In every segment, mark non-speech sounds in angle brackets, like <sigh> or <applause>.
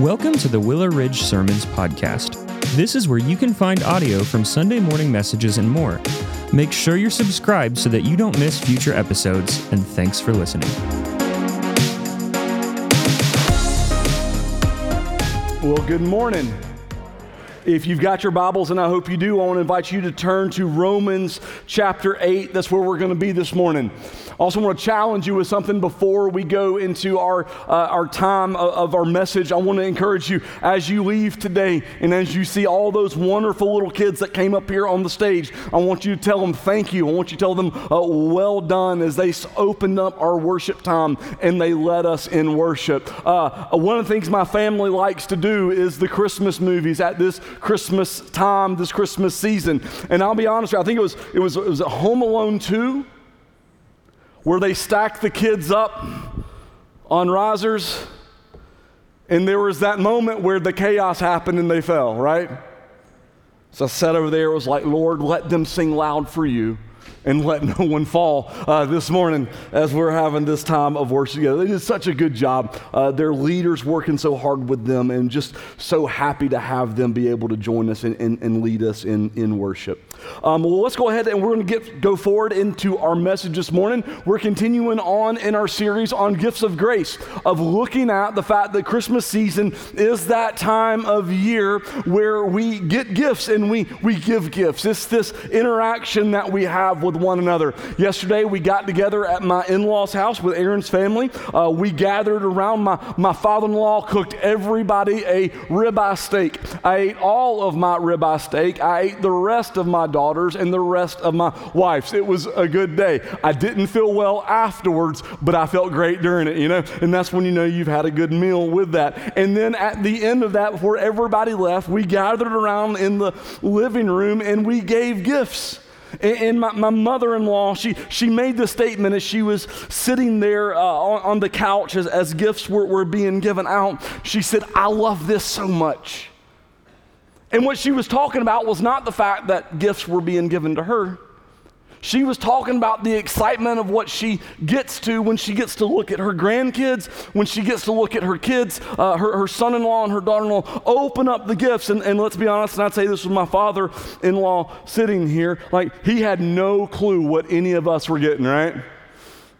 Welcome to the Willow Ridge Sermons Podcast. This is where you can find audio from Sunday morning messages and more. Make sure you're subscribed so that you don't miss future episodes, and thanks for listening. Well, good morning. If you've got your Bibles, and I hope you do, I want to invite you to turn to Romans chapter 8. That's where we're going to be this morning. Also, want to challenge you with something before we go into our, uh, our time of, of our message. I want to encourage you as you leave today and as you see all those wonderful little kids that came up here on the stage, I want you to tell them thank you. I want you to tell them uh, well done as they opened up our worship time and they led us in worship. Uh, one of the things my family likes to do is the Christmas movies at this Christmas time, this Christmas season. And I'll be honest, you, I think it was, it was, it was a Home Alone 2 where they stacked the kids up on risers, and there was that moment where the chaos happened and they fell, right? So I sat over there, it was like, Lord, let them sing loud for you and let no one fall uh, this morning as we're having this time of worship together. They did such a good job. Uh, their leaders working so hard with them, and just so happy to have them be able to join us and, and, and lead us in, in worship. Um, well, let's go ahead and we're going to get go forward into our message this morning. We're continuing on in our series on gifts of grace, of looking at the fact that Christmas season is that time of year where we get gifts and we we give gifts. It's this interaction that we have with one another. Yesterday we got together at my in-laws' house with Aaron's family. Uh, we gathered around my my father-in-law cooked everybody a ribeye steak. I ate all of my ribeye steak. I ate the rest of my daughters and the rest of my wives. It was a good day. I didn't feel well afterwards, but I felt great during it, you know? And that's when you know you've had a good meal with that. And then at the end of that, before everybody left, we gathered around in the living room and we gave gifts. And my, my mother in law, she, she made the statement as she was sitting there uh, on, on, the couch as, as gifts were, were being given out. She said, I love this so much. And what she was talking about was not the fact that gifts were being given to her. She was talking about the excitement of what she gets to when she gets to look at her grandkids, when she gets to look at her kids, uh, her, her son in law and her daughter in law, open up the gifts. And, and let's be honest, and I'd say this was my father in law sitting here. Like, he had no clue what any of us were getting, right?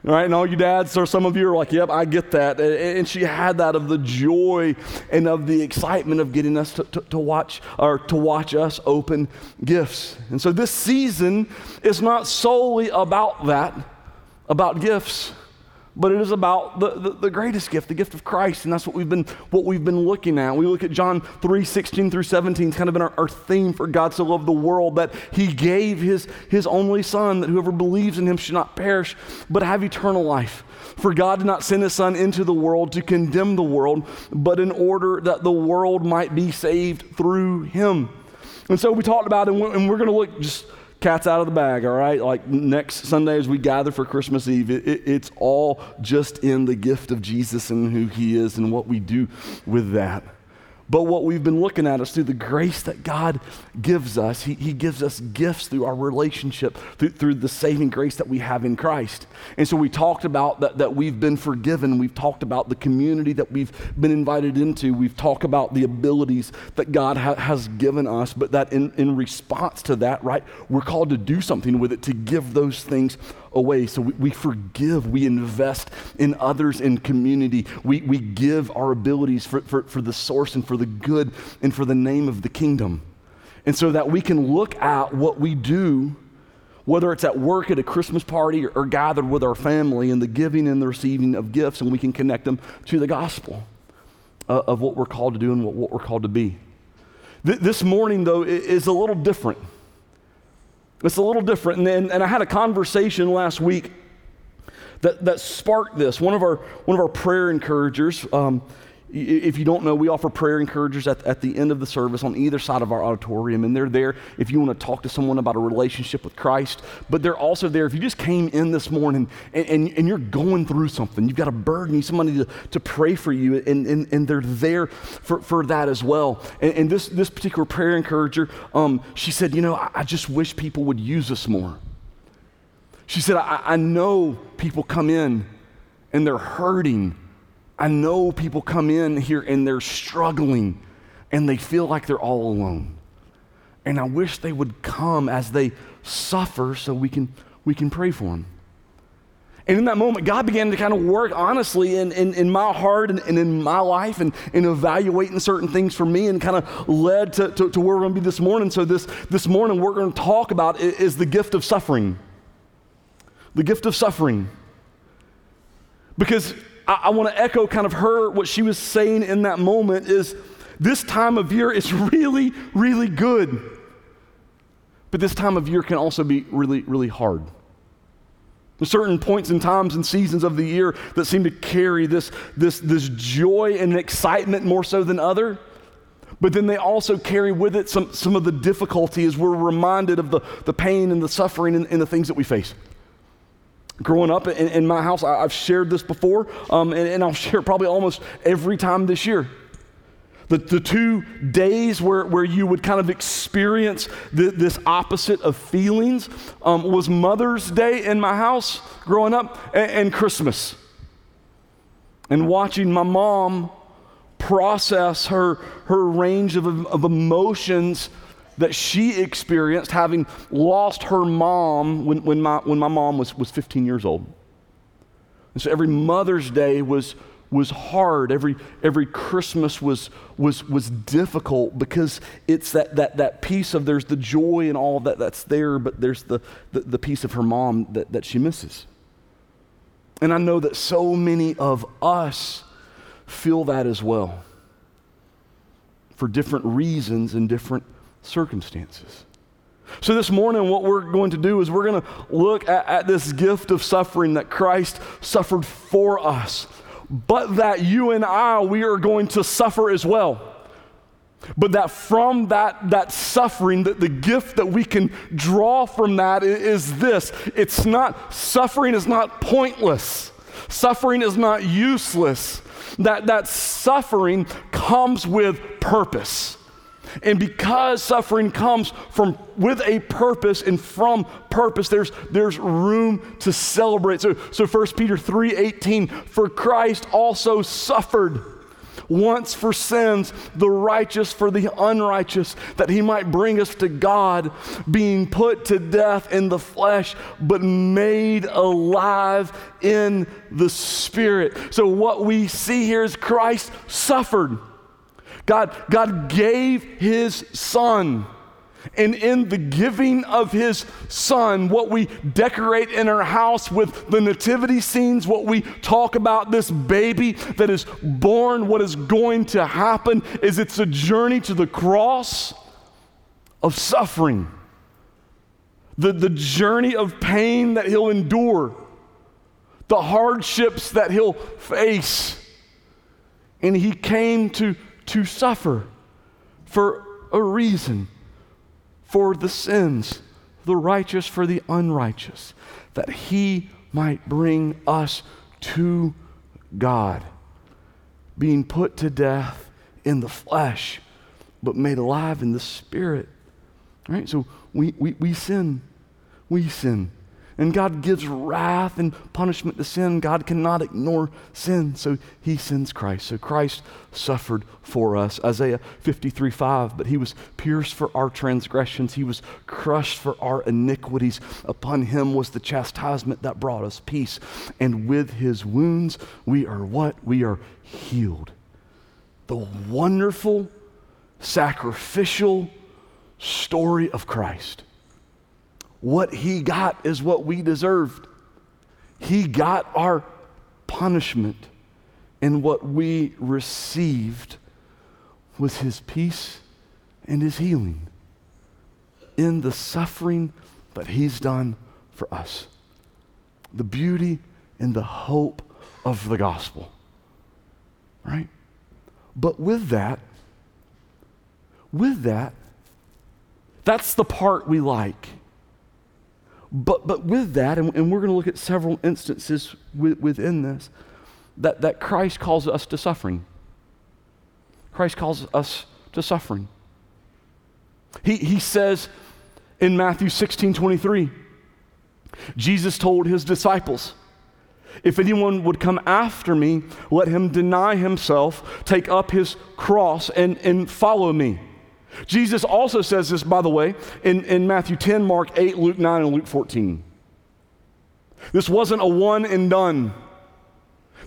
Right, and all you dads, or some of you are like, yep, I get that. And she had that of the joy and of the excitement of getting us to, to, to, watch or to watch us open gifts. And so this season is not solely about that, about gifts but it is about the, the, the, greatest gift, the gift of Christ. And that's what we've been, what we've been looking at. We look at John 3 16 through 17. It's kind of been our, our theme for God so loved the world that he gave his, his only Son, that whoever believes in him should not perish, but have eternal life. For God did not send his Son into the world to condemn the world, but in order that the world might be saved through him. And so we talked about it, and we're going to look just cat's out of the bag, all right? Like next Sunday as we gather for Christmas Eve, it, it, it's all just in the gift of Jesus and who he is and what we do with that. But what we've been looking at is through the grace that God gives us. He, he gives us gifts through our relationship, through, through, the saving grace that we have in Christ. And so we talked about that, that we've been forgiven. We've talked about the community that we've been invited into. We've talked about the abilities that God ha- has given us. But that in, in response to that, right, we're called to do something with it, to give those things away. So we, we, forgive, we invest in others in community, we, we give our abilities for, for, for the source and for the good and for the name of the kingdom. And so that we can look at what we do, whether it's at work, at a Christmas party, or, or gathered with our family, and the giving and the receiving of gifts, and we can connect them to the gospel uh, of what we're called to do and what, what we're called to be. Th- this morning, though, is a little different. It's a little different. And, and, and I had a conversation last week that, that sparked this. One of our, one of our prayer encouragers, um, if you don't know, we offer prayer encouragers at, at the end of the service on either side of our auditorium, and they're there if you want to talk to someone about a relationship with Christ. But they're also there if you just came in this morning and, and, and you're going through something, you've got a burden, you need somebody to, to pray for you, and, and, and they're there for, for that as well. And, and this, this particular prayer encourager, um, she said, You know, I, I just wish people would use us more. She said, I, I know people come in and they're hurting I know people come in here and they're struggling and they feel like they're all alone. And I wish they would come as they suffer so we can, we can pray for them. And in that moment, God began to kind of work honestly in, in, in my heart and, and, in my life and, and evaluating certain things for me and kind of led to, to, to where we're going to be this morning. So, this, this morning, we're going to talk about is the gift of suffering. The gift of suffering. Because I, I want to echo kind of her, what she was saying in that moment is this time of year is <laughs> really, really good. But this time of year can also be really, really hard. There's certain points and times and seasons of the year that seem to carry this, this, this joy and excitement more so than other. But then they also carry with it some, some of the difficulty as we're reminded of the, the pain and the suffering and, and the things that we face. Growing up in, in my house, I, have shared this before, um, and, and I'll <laughs> share probably almost every time this year. The, the two days where, where you would kind of experience the, this opposite of feelings um, was Mother's Day in my house growing up and, and Christmas. And watching my mom process her, her range of, of emotions that she experienced having lost her mom when, when, my, when my mom was, was 15 years old. And so every Mother's Day was, was hard. Every, every Christmas was, was, was difficult because it's that, that, that piece of there's the joy and all that that's there, but there's the, the, the piece of her mom that, that she misses. And I know that so many of us feel that as well for different reasons and different circumstances. So, this morning, what we're going to do is we're going to look at, at this gift of suffering that Christ suffered for us but that you and I, we are going to suffer as well. But that from that, that suffering, that the gift that we can draw from that is this it's not, suffering is not pointless, suffering is not useless. That, that suffering comes with purpose. And because suffering comes from with a purpose and from purpose, there's, there's room to celebrate. So, so 1 Peter 3 18, for Christ also suffered once for sins, the righteous for the unrighteous, that he might bring us to God, being put to death in the flesh, but made alive in the spirit. So, what we see here is Christ suffered. God, God gave his son. And in the giving of his son, what we decorate in our house with the nativity scenes, what we talk about this baby that is born, what is going to happen is it's a journey to the cross of suffering, the, the journey of pain that he'll endure, the hardships that he'll face. And he came to to suffer for a reason for the sins, the righteous for the unrighteous, that he might bring us to God, being put to death in the flesh, but made alive in the spirit. Right? So we, we, we sin. We sin and God gives wrath and punishment to sin. God cannot ignore sin, so he sends Christ. So Christ suffered for us. Isaiah 53 5, but he was pierced for our transgressions, he was crushed for our iniquities. Upon him was the chastisement that brought us peace. And with his wounds, we are what? We are healed. The wonderful, sacrificial story of Christ. What he got is what we deserved. He got our punishment, and what we received was his peace and his healing in the suffering that he's done for us. The beauty and the hope of the gospel. Right? But with that, with that, that's the part we like. But, but with that, and, and we're going to look at several instances with, within this, that, that Christ calls us to suffering. Christ calls us to suffering. He, he says in Matthew 16 23, Jesus told his disciples, If anyone would come after me, let him deny himself, take up his cross, and, and follow me. Jesus also says this, by the way, in, in Matthew 10, Mark 8, Luke 9, and Luke 14. This wasn't a one and done.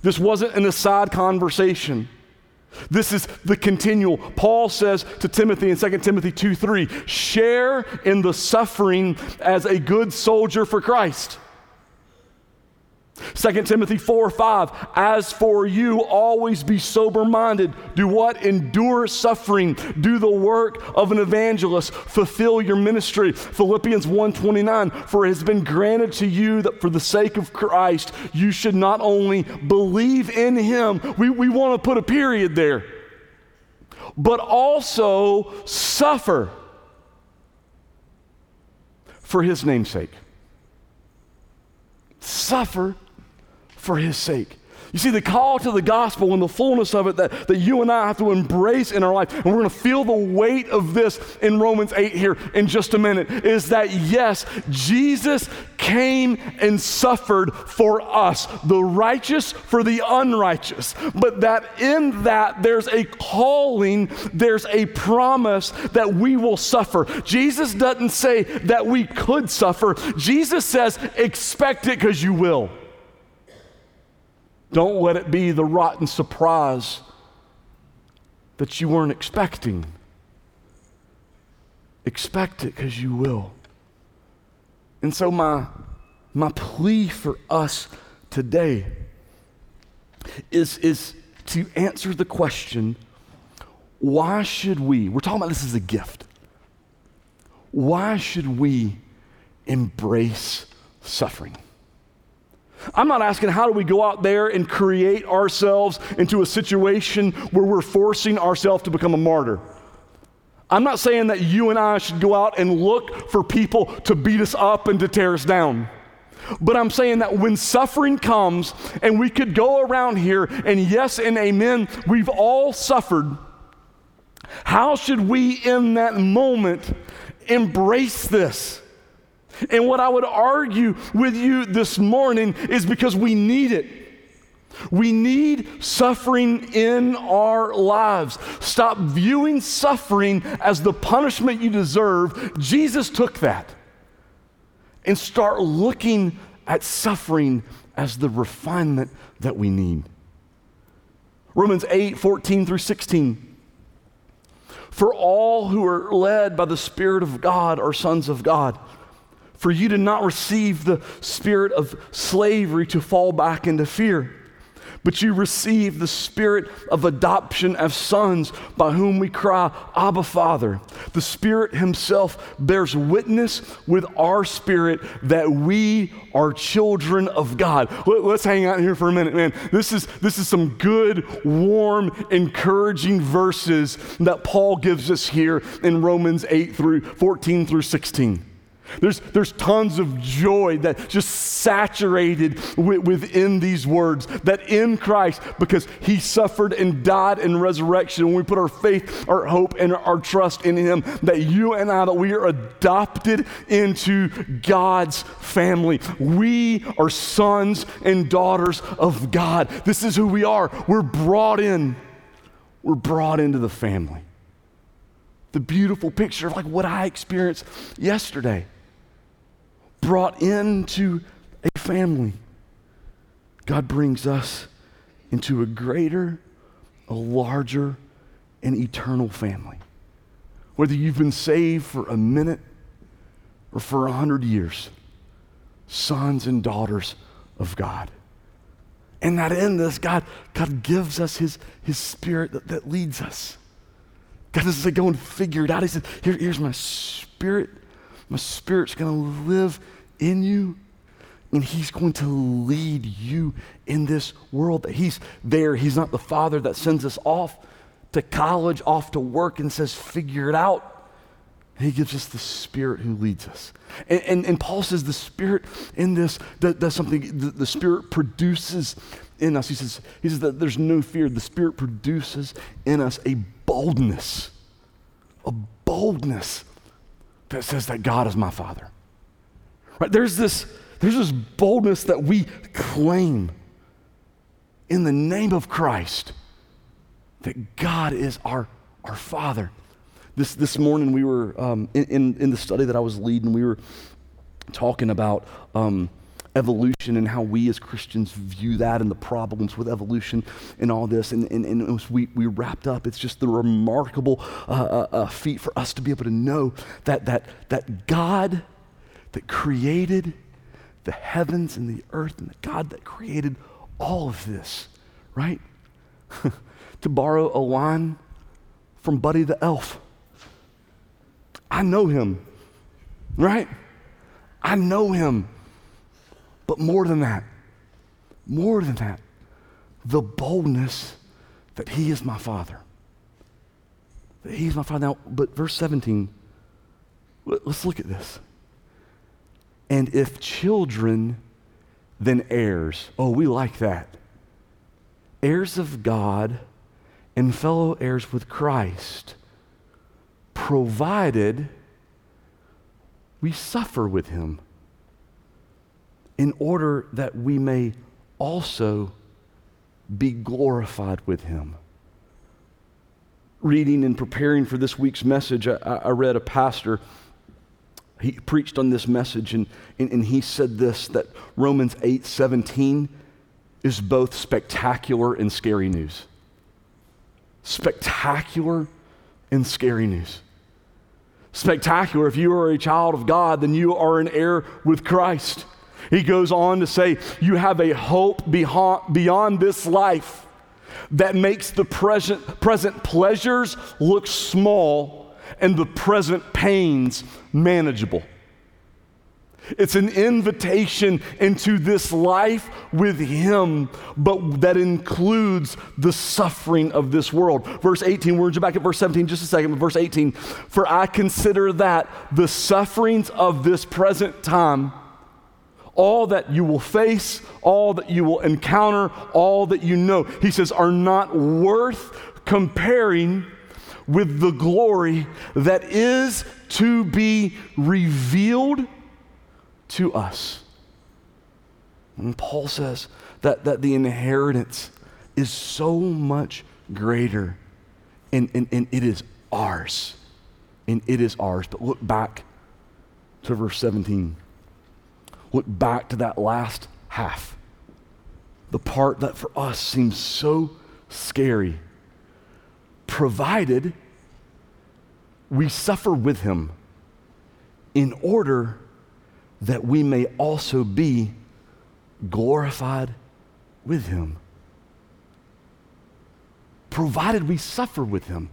This wasn't an aside conversation. This is the continual. Paul says to Timothy in 2 Timothy 2 3, share in the suffering as a good soldier for Christ. 2 Timothy 4 5, as for you, always be sober minded. Do what? Endure suffering. Do the work of an evangelist. Fulfill your ministry. Philippians 1 29, for it has been granted to you that for the sake of Christ, you should not only believe in him, we, we want to put a period there, but also suffer for his namesake. Suffer for his sake. You see, the call to the gospel and the fullness of it that, that you and I have to embrace in our life, and we're going to feel the weight of this in Romans 8 here in just a minute, is that yes, Jesus came and suffered for us, the righteous for the unrighteous, but that in that there's a calling, there's a promise that we will suffer. Jesus doesn't say that we could suffer, Jesus says, expect it because you will. Don't let it be the rotten surprise that you weren't expecting. Expect it because you will. And so, my, my plea for us today is, is to answer the question why should we, we're talking about this as a gift, why should we embrace suffering? I'm not asking how do we go out there and create ourselves into a situation where we're forcing ourselves to become a martyr. I'm not saying that you and I should go out and look for people to beat us up and to tear us down. But I'm saying that when suffering comes, and we could go around here, and yes and amen, we've all suffered. How should we, in that moment, embrace this? And what I would argue with you this morning is because we need it. We need suffering in our lives. Stop viewing suffering as the punishment you deserve. Jesus took that. And start looking at suffering as the refinement that we need. Romans 8 14 through 16. For all who are led by the Spirit of God are sons of God. For you to not receive the spirit of slavery to fall back into fear, but you receive the spirit of adoption as sons by whom we cry, Abba, Father. The Spirit Himself bears witness with our spirit that we are children of God. Let's hang out here for a minute, man. This is, this is some good, warm, encouraging verses that Paul gives us here in Romans 8 through 14 through 16. There's, there's tons of joy that just saturated within these words that in Christ, because he suffered and died in resurrection, when we put our faith, our hope, and our trust in him, that you and I, that we are adopted into God's family. We are sons and daughters of God. This is who we are. We're brought in. We're brought into the family. The beautiful picture of like what I experienced yesterday brought into a family, God brings us into a greater, a larger, and eternal family. Whether you've been saved for a minute or for a hundred years, sons and daughters of God. And that in this, God, God gives us his, his spirit that, that leads us. God doesn't say, go and figure it out. He said, Here, here's my spirit my Spirit's going to live in you, and He's going to lead you in this world. That He's there. He's not the Father that sends us off to college, off to work, and says, figure it out. He gives us the Spirit who leads us. And, and, and Paul says the Spirit in this does, does something, the, the, Spirit produces in us. He says, he says that there's no fear. The Spirit produces in us a boldness, a boldness that says that God is my Father. Right? There's, this, there's this boldness that we claim. in the name of Christ that God is our, our Father. This, this morning, we were um, in, in, in, the study that I was leading, we were talking about um, evolution and how we as Christians view that and the problems with evolution and all this. And, and, and as we, we wrapped up, it's just the remarkable uh, uh, uh, feat for us to be able to know that, that, that God that created the heavens and the earth and the God that created all of this, right? <laughs> to borrow a line from Buddy the Elf. I know him, right? I know him. But more than that, more than that, the boldness that he is my father. That he's my father. Now, but verse 17, let's look at this. And if children, then heirs. Oh, we like that. Heirs of God and fellow heirs with Christ, provided we suffer with him in order that we may also be glorified with him. Reading and preparing for this week's message, I, I read a pastor. He preached on this message, and, and, and he said this that Romans 8 17 is both spectacular and scary news. Spectacular and scary news. Spectacular, if you are a child of God, then you are an heir with Christ. He goes on to say, You have a hope beyond this life that makes the present, present pleasures look small and the present pains manageable. It's an invitation into this life with Him, but that includes the suffering of this world. Verse 18, we're back at verse 17 just a second, but verse 18. For I consider that the sufferings of this present time all that you will face, all that you will encounter, all that you know, he says, are not worth comparing with the glory that is to be revealed to us. And Paul says that, that the inheritance is so much greater, and, and, and it is ours. And it is ours. But look back to verse 17 look back to that last half. The part that for us seems so scary, provided we suffer with him in order that we may also be glorified with him. Provided we suffer with him.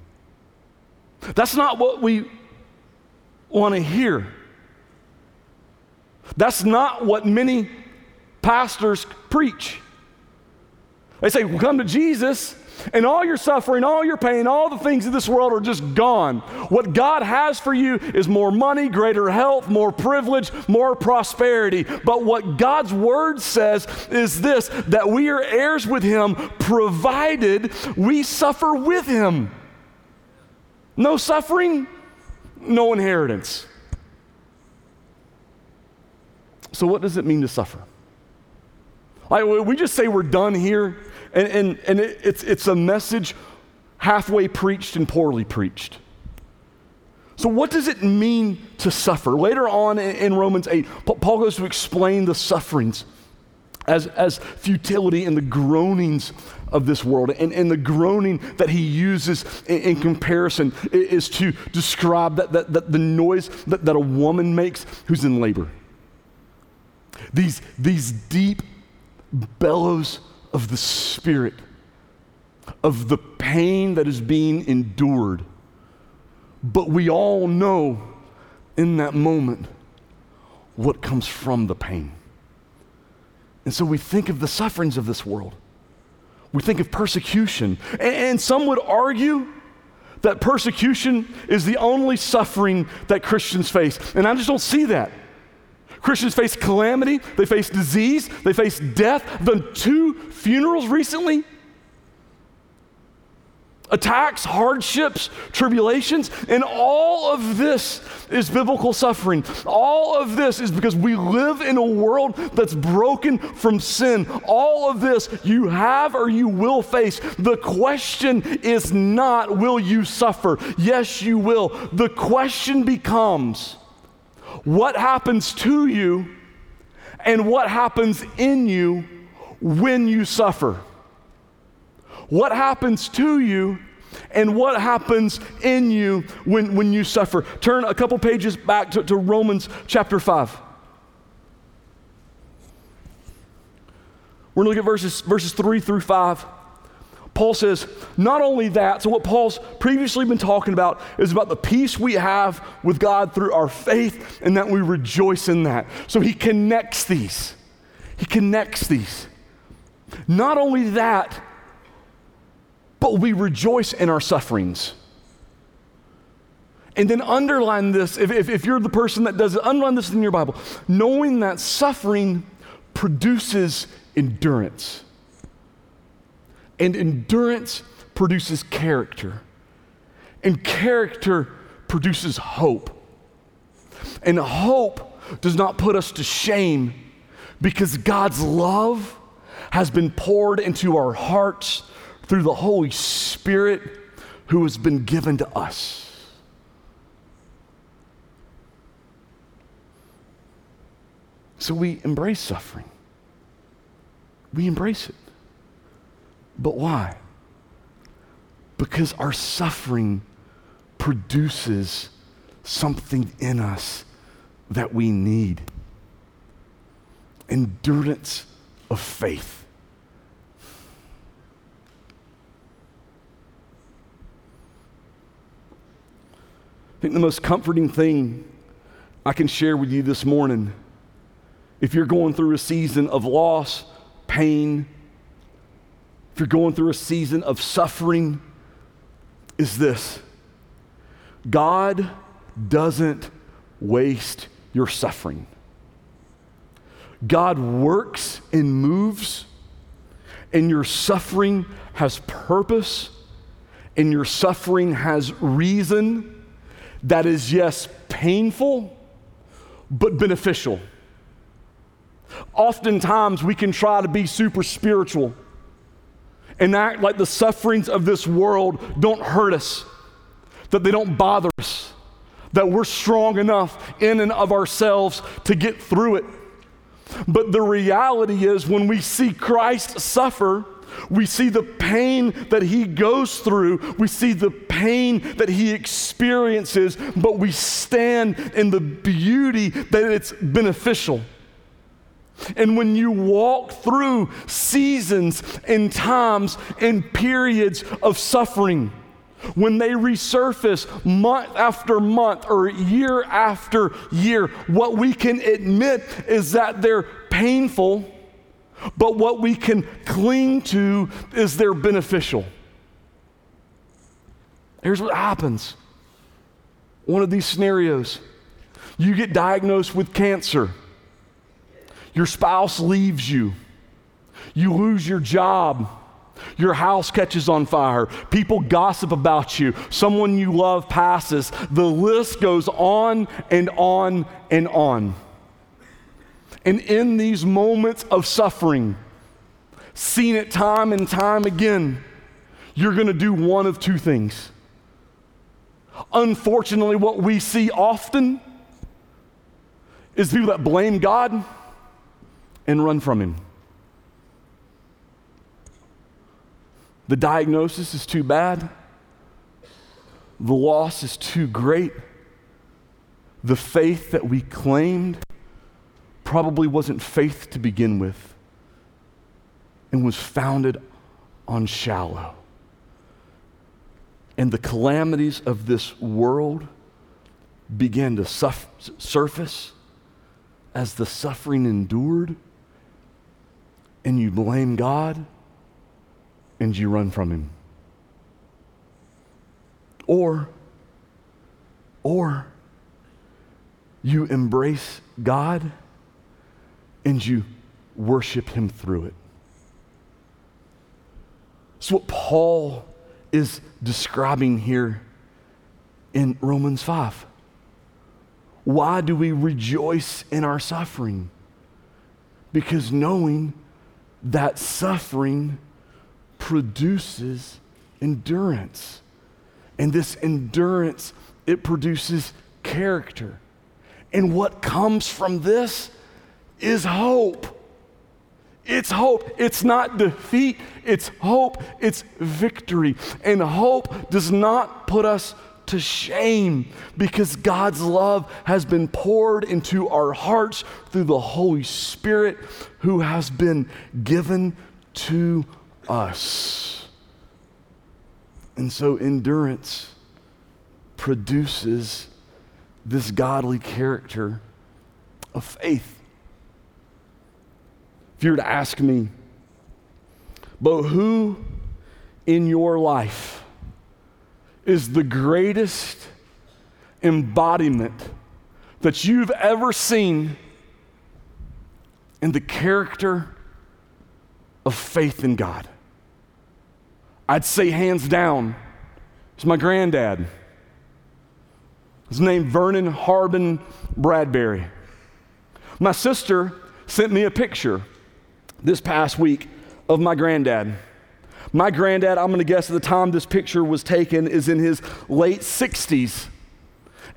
That's not what we want to hear. That's not what many pastors preach. They say, well, come to Jesus, and all your suffering, all your pain, all the things of this world are just gone. What God has for you is more money, greater health, more privilege, more prosperity. But what God's word says is this that we are heirs with Him, provided we suffer with Him. No suffering, no inheritance. So, what does it mean to suffer? We just say we're done here, and, and, and it, it's, it's a message halfway preached and poorly preached. So, what does it mean to suffer? Later on in, in Romans 8, Paul goes to explain the sufferings as, as futility and the groanings of this world. And, and the groaning that he uses in, in comparison is to describe that, that, that the noise that, that a woman makes who's in labor. These, these deep bellows of the Spirit, of the pain that is being endured. But we all know in that moment what comes from the pain. And so we think of the sufferings of this world. We think of persecution. And some would argue that persecution is the only suffering that Christians face. And I just don't see that. Christians face calamity, they face disease, they face death. I've two funerals recently. attacks, hardships, tribulations, and all of this is biblical suffering. All of this is because we live in a world that's broken from sin. All of this you have or you will face. The question is not, will you suffer? Yes, you will. The question becomes, what happens to you and what happens in you when you suffer? what happens to you and what happens in you when, when you suffer. Turn a couple pages back to, to Romans chapter 5. We're going to look at verses, verses 3 through 5. Paul says, not only that, so what Paul's previously been talking about is about the peace we have with God through our faith and that we rejoice in that. So he connects these. He connects these. Not only that, but we rejoice in our sufferings. And then underline this, if, if, if, you're the person that does it, underline this in your Bible, knowing that suffering produces endurance. And endurance produces character. And character produces hope. And hope does not put us to shame because God's love has been poured into our hearts through the Holy Spirit who has been given to us. So we embrace suffering. We embrace it. But why? Because our suffering produces something in us that we need endurance of faith. I think the most comforting thing I can share with you this morning, if you're going through a season of loss, pain, if you're going through a season of suffering, is this God doesn't waste your suffering. God works and moves, and your suffering has purpose, and your suffering has reason that is, yes, painful, but beneficial. Oftentimes, we can try to be super spiritual and act like the sufferings of this world don't hurt us, that they don't bother us, that we're strong enough in and of ourselves to get through it. But the reality is, when we see Christ suffer, we see the pain that he goes through. We see the pain that he experiences, but we stand in the beauty that it's beneficial. And when you walk through seasons and times and periods of suffering, when they resurface month after month or year after year, what we can admit is that they're painful but what we can cling to is they're beneficial. Here's what happens. One of these scenarios. You get diagnosed with cancer, your spouse leaves you, you lose your job. Your house catches on fire. People gossip about you. Someone you love passes. The list goes on and on and on. And in these moments of suffering, seen it time and time again, you're going to do one of two things. Unfortunately, what we see often is people that blame God and run from Him. The diagnosis is too bad, the loss is too great, the faith that we claimed probably wasn't faith to begin with and was founded on shallow. And the calamities of this world began to suf- surface as the suffering endured, and you blame God and you run from Him. Or, or you embrace God and you worship Him through it. It's what Paul is describing here in Romans 5. Why do we rejoice in our suffering? Because knowing that suffering produces endurance. And this endurance, it produces character. And what comes from this is hope. It's hope. It's not defeat, it's hope. It's victory. And hope does not put us to shame because God's love has been poured into our hearts through the Holy Spirit who has been given to us. And so endurance produces this godly character of faith. If you were to ask me, but who in your life is the greatest embodiment that you've ever seen in the character of faith in God. I'd say, hands down, it's my granddad. His name Vernon Harbin Bradberry. My sister sent me a picture this past week of my granddad. My granddad, I'm going to guess at the time this picture was taken, is in his late 60s.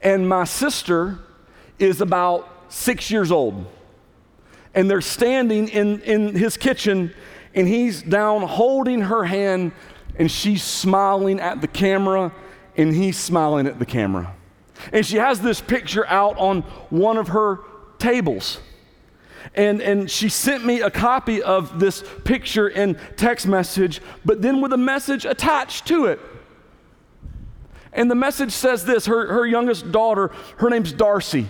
And my sister is about six years old. And they're standing in, in his kitchen, and he's down holding her hand, and she's smiling at the camera, and he's smiling at the camera. And she has this picture out on one of her tables. And, and she sent me a copy of this picture in text message, but then with a message attached to it. And the message says this her, her youngest daughter, her name's Darcy.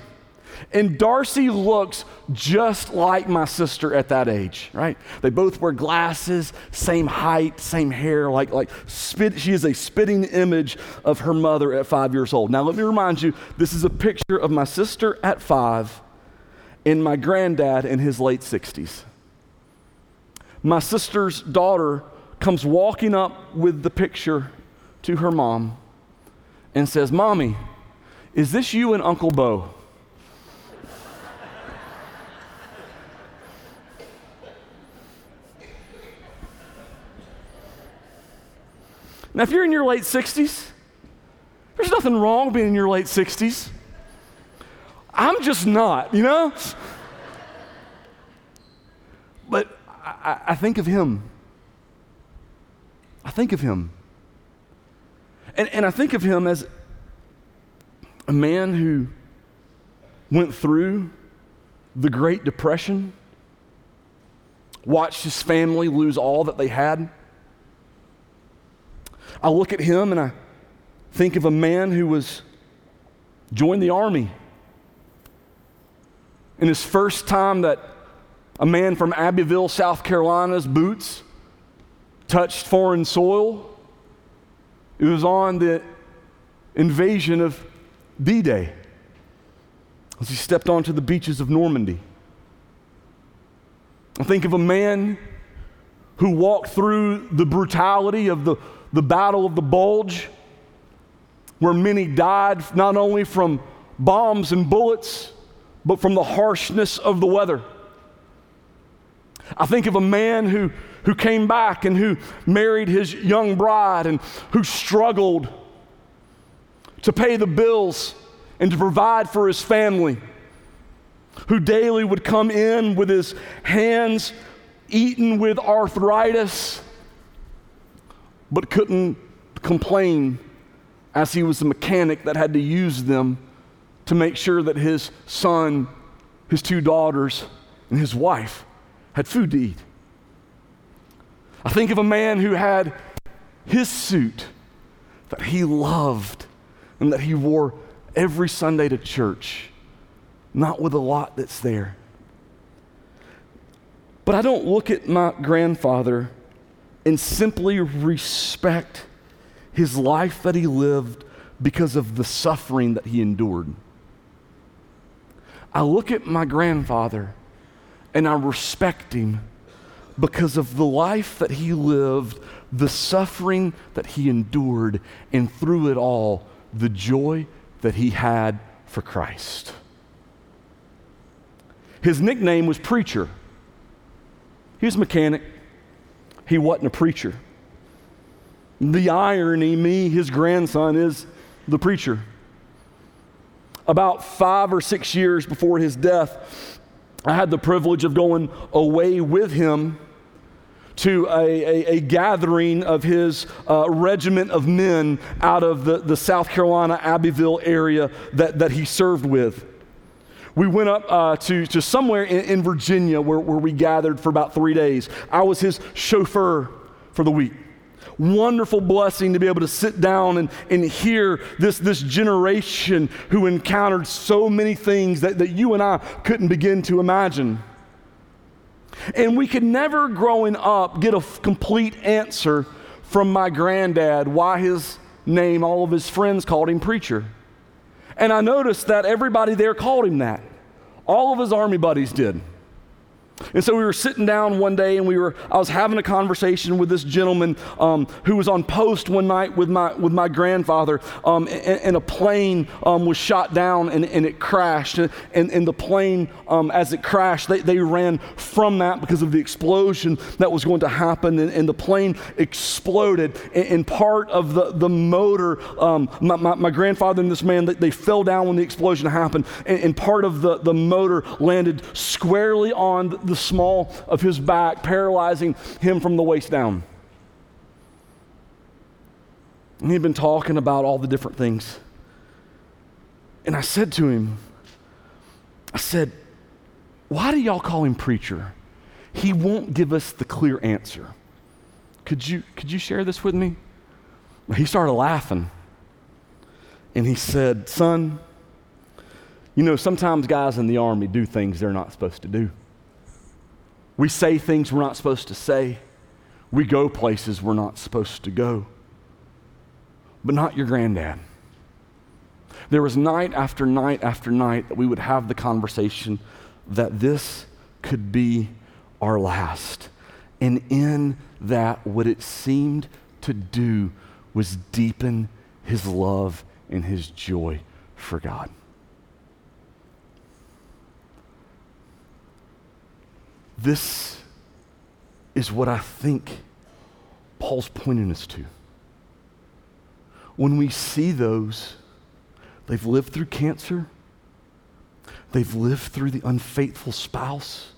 And Darcy looks just like my sister at that age, right? They both wear glasses, same height, same hair, like, like spit, she is a spitting image of her mother at five years old. Now, let me remind you this is a picture of my sister at five and my granddad in his late 60s. My sister's daughter comes walking up with the picture to her mom and says, Mommy, is this you and Uncle Beau? Now, if you're in your late 60s, there's nothing wrong being in your late 60s. I'm just not, you know? But I, I, think of him. I think of him. And, and I think of him as a man who went through the Great Depression, watched his family lose all that they had. I look at him and I think of a man who was joined the army in his first time that a man from Abbeville, South Carolina's boots touched foreign soil, it was on the invasion of D Day as he stepped onto the beaches of Normandy. I think of a man who walked through the brutality of the, the Battle of the Bulge, where many died not only from bombs and bullets, but from the harshness of the weather. I think of a man who, who came back and who married his young bride and who struggled to pay the bills and to provide for his family, who daily would come in with his hands eaten with arthritis, but couldn't complain as he was a mechanic that had to use them to make sure that his son, his two daughters, and his wife had food to eat. I think of a man who had his suit that he loved and that he wore every Sunday to church, not with a lot that's there. But I don't look at my grandfather and simply respect his life that he lived because of the suffering that he endured. I look at my grandfather and I respect him because of the life that he lived the suffering that he endured, and through it all, the joy that he had for Christ. His nickname was Preacher. He was a mechanic, he wasn't a preacher. The irony, me, his grandson, is the preacher. About five or six years before his death, I had the privilege of going away with him to a, a, a gathering of his uh, regiment of men out of the, the South Carolina Abbeville area that, that he served with. We went up uh, to, to somewhere in, in Virginia where, where we gathered for about three days. I was his chauffeur for the week wonderful blessing to be able to sit down and, and hear this, this generation who encountered so many things that, that you and I couldn't begin to imagine. And we could never, growing up, get a f- complete answer from my granddad why his name, all of his friends called him preacher. And I noticed that everybody there called him that. All of his army buddies did. And so we were sitting down one day and we were, I was having a conversation with this gentleman um, who was on post one night with my, with my grandfather um, and, and, a plane um, was shot down and, and it crashed. And, and the plane, um, as it crashed, they, they ran from that because of the explosion that was going to happen. And, and the plane exploded and, and, part of the, the motor, um, my, my, my, grandfather and this man, they, they, fell down when the explosion happened and, part of the, the motor landed squarely on the the small of his back, paralyzing him from the waist down. And he'd been talking about all the different things. And I said to him, I said, Why do y'all call him preacher? He won't give us the clear answer. Could you, could you share this with me? He started laughing. And he said, Son, you know, sometimes guys in the army do things they're not supposed to do. We say things we're not supposed to say. We go places we're not supposed to go. But not your granddad. There was night after night after night that we would have the conversation that this could be our last. And in that, what it seemed to do was deepen his love and his joy for God. This is what I think Paul's pointing us to. When we see those, they've lived through cancer, they've lived through the unfaithful spouse,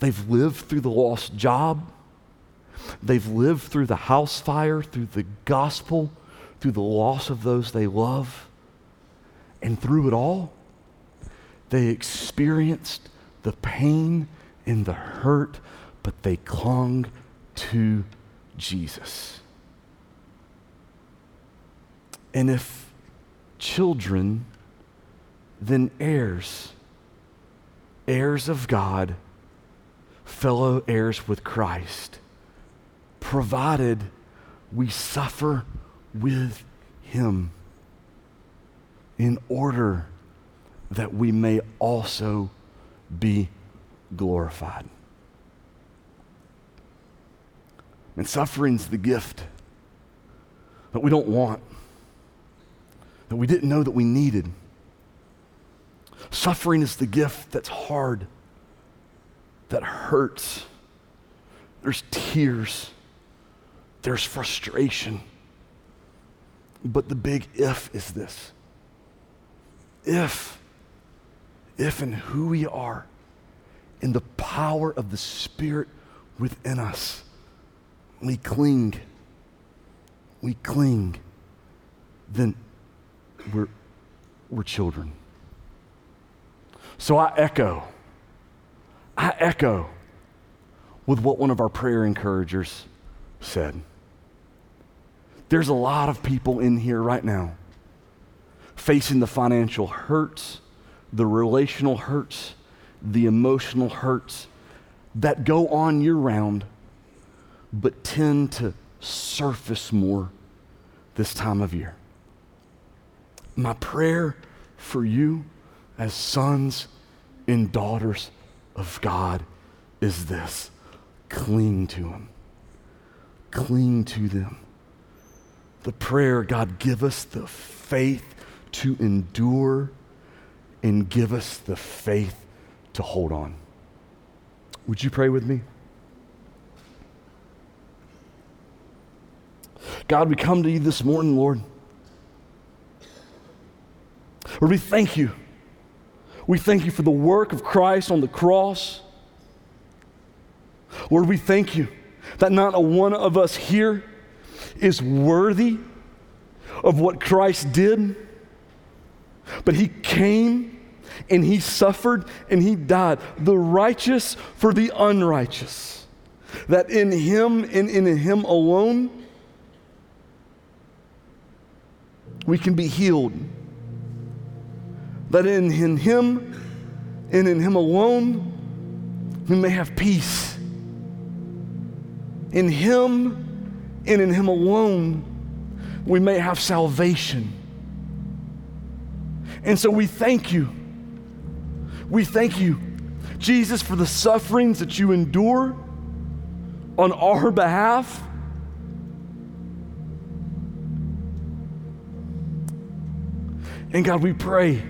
they've lived through the lost job, they've lived through the house fire, through the gospel, through the loss of those they love, and through it all, they experienced the pain in the hurt, but they clung to Jesus. And if children, then heirs, heirs of God, fellow heirs with Christ, provided we suffer with Him in order that we may also be glorified. And suffering's the gift that we don't want, that we didn't know that we needed. Suffering is the gift that's hard, that hurts. There's tears, there's frustration. But the big if is this if, if and who we are in the power of the Spirit within us. We cling. We cling. Then we're, we're children. So I echo. I echo with what one of our prayer encouragers said. There's a lot of people in here right now facing the financial hurts, the relational hurts, the emotional hurts that go on year round, but tend to surface more this time of year. My prayer for you as sons and daughters of God is this cling to Him. cling to them. The prayer, God, give us the faith to endure and give us the faith to hold on. Would you pray with me? God, we come to you this morning, Lord. Lord, we thank you. We thank you for the work of Christ on the cross. Lord, we thank you that not a one of us here is worthy of what Christ did, but He came and He suffered and He died, the righteous for the unrighteous. That in Him and in Him alone, we can be healed. That in, in Him and in Him alone, we may have peace. In Him and in Him alone, we may have salvation. And so we thank you. We thank you, Jesus, for the sufferings that you endure on our behalf. And God, we pray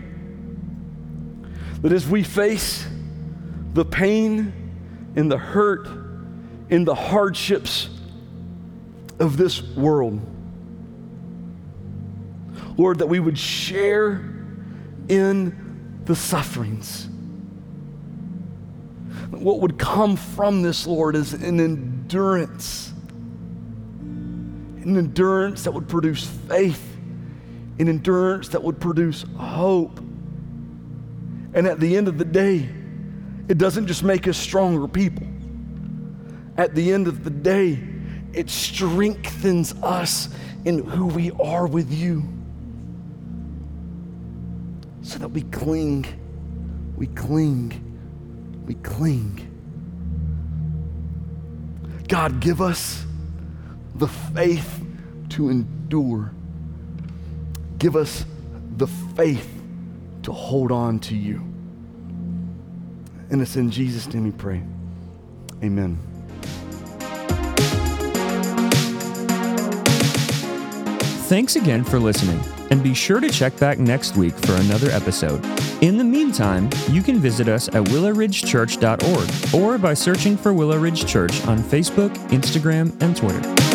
that as we face the pain and the hurt and the hardships of this world, Lord, that we would share in the sufferings. What would come from this, Lord, is an endurance. An endurance that would produce faith, an endurance that would produce hope. And at the end of the day, it doesn't just make us stronger people. At the end of the day, it strengthens us in who we are with you so that we cling, we cling, we cling. God, give us the faith to endure. Give us the faith to hold on to you. And it's in Jesus' name we pray. Amen. Thanks again for listening, and be sure to check back next week for another episode. In the meantime, you can visit us at willowridgechurch.org or by searching for Willow Ridge Church on Facebook, Instagram, and Twitter.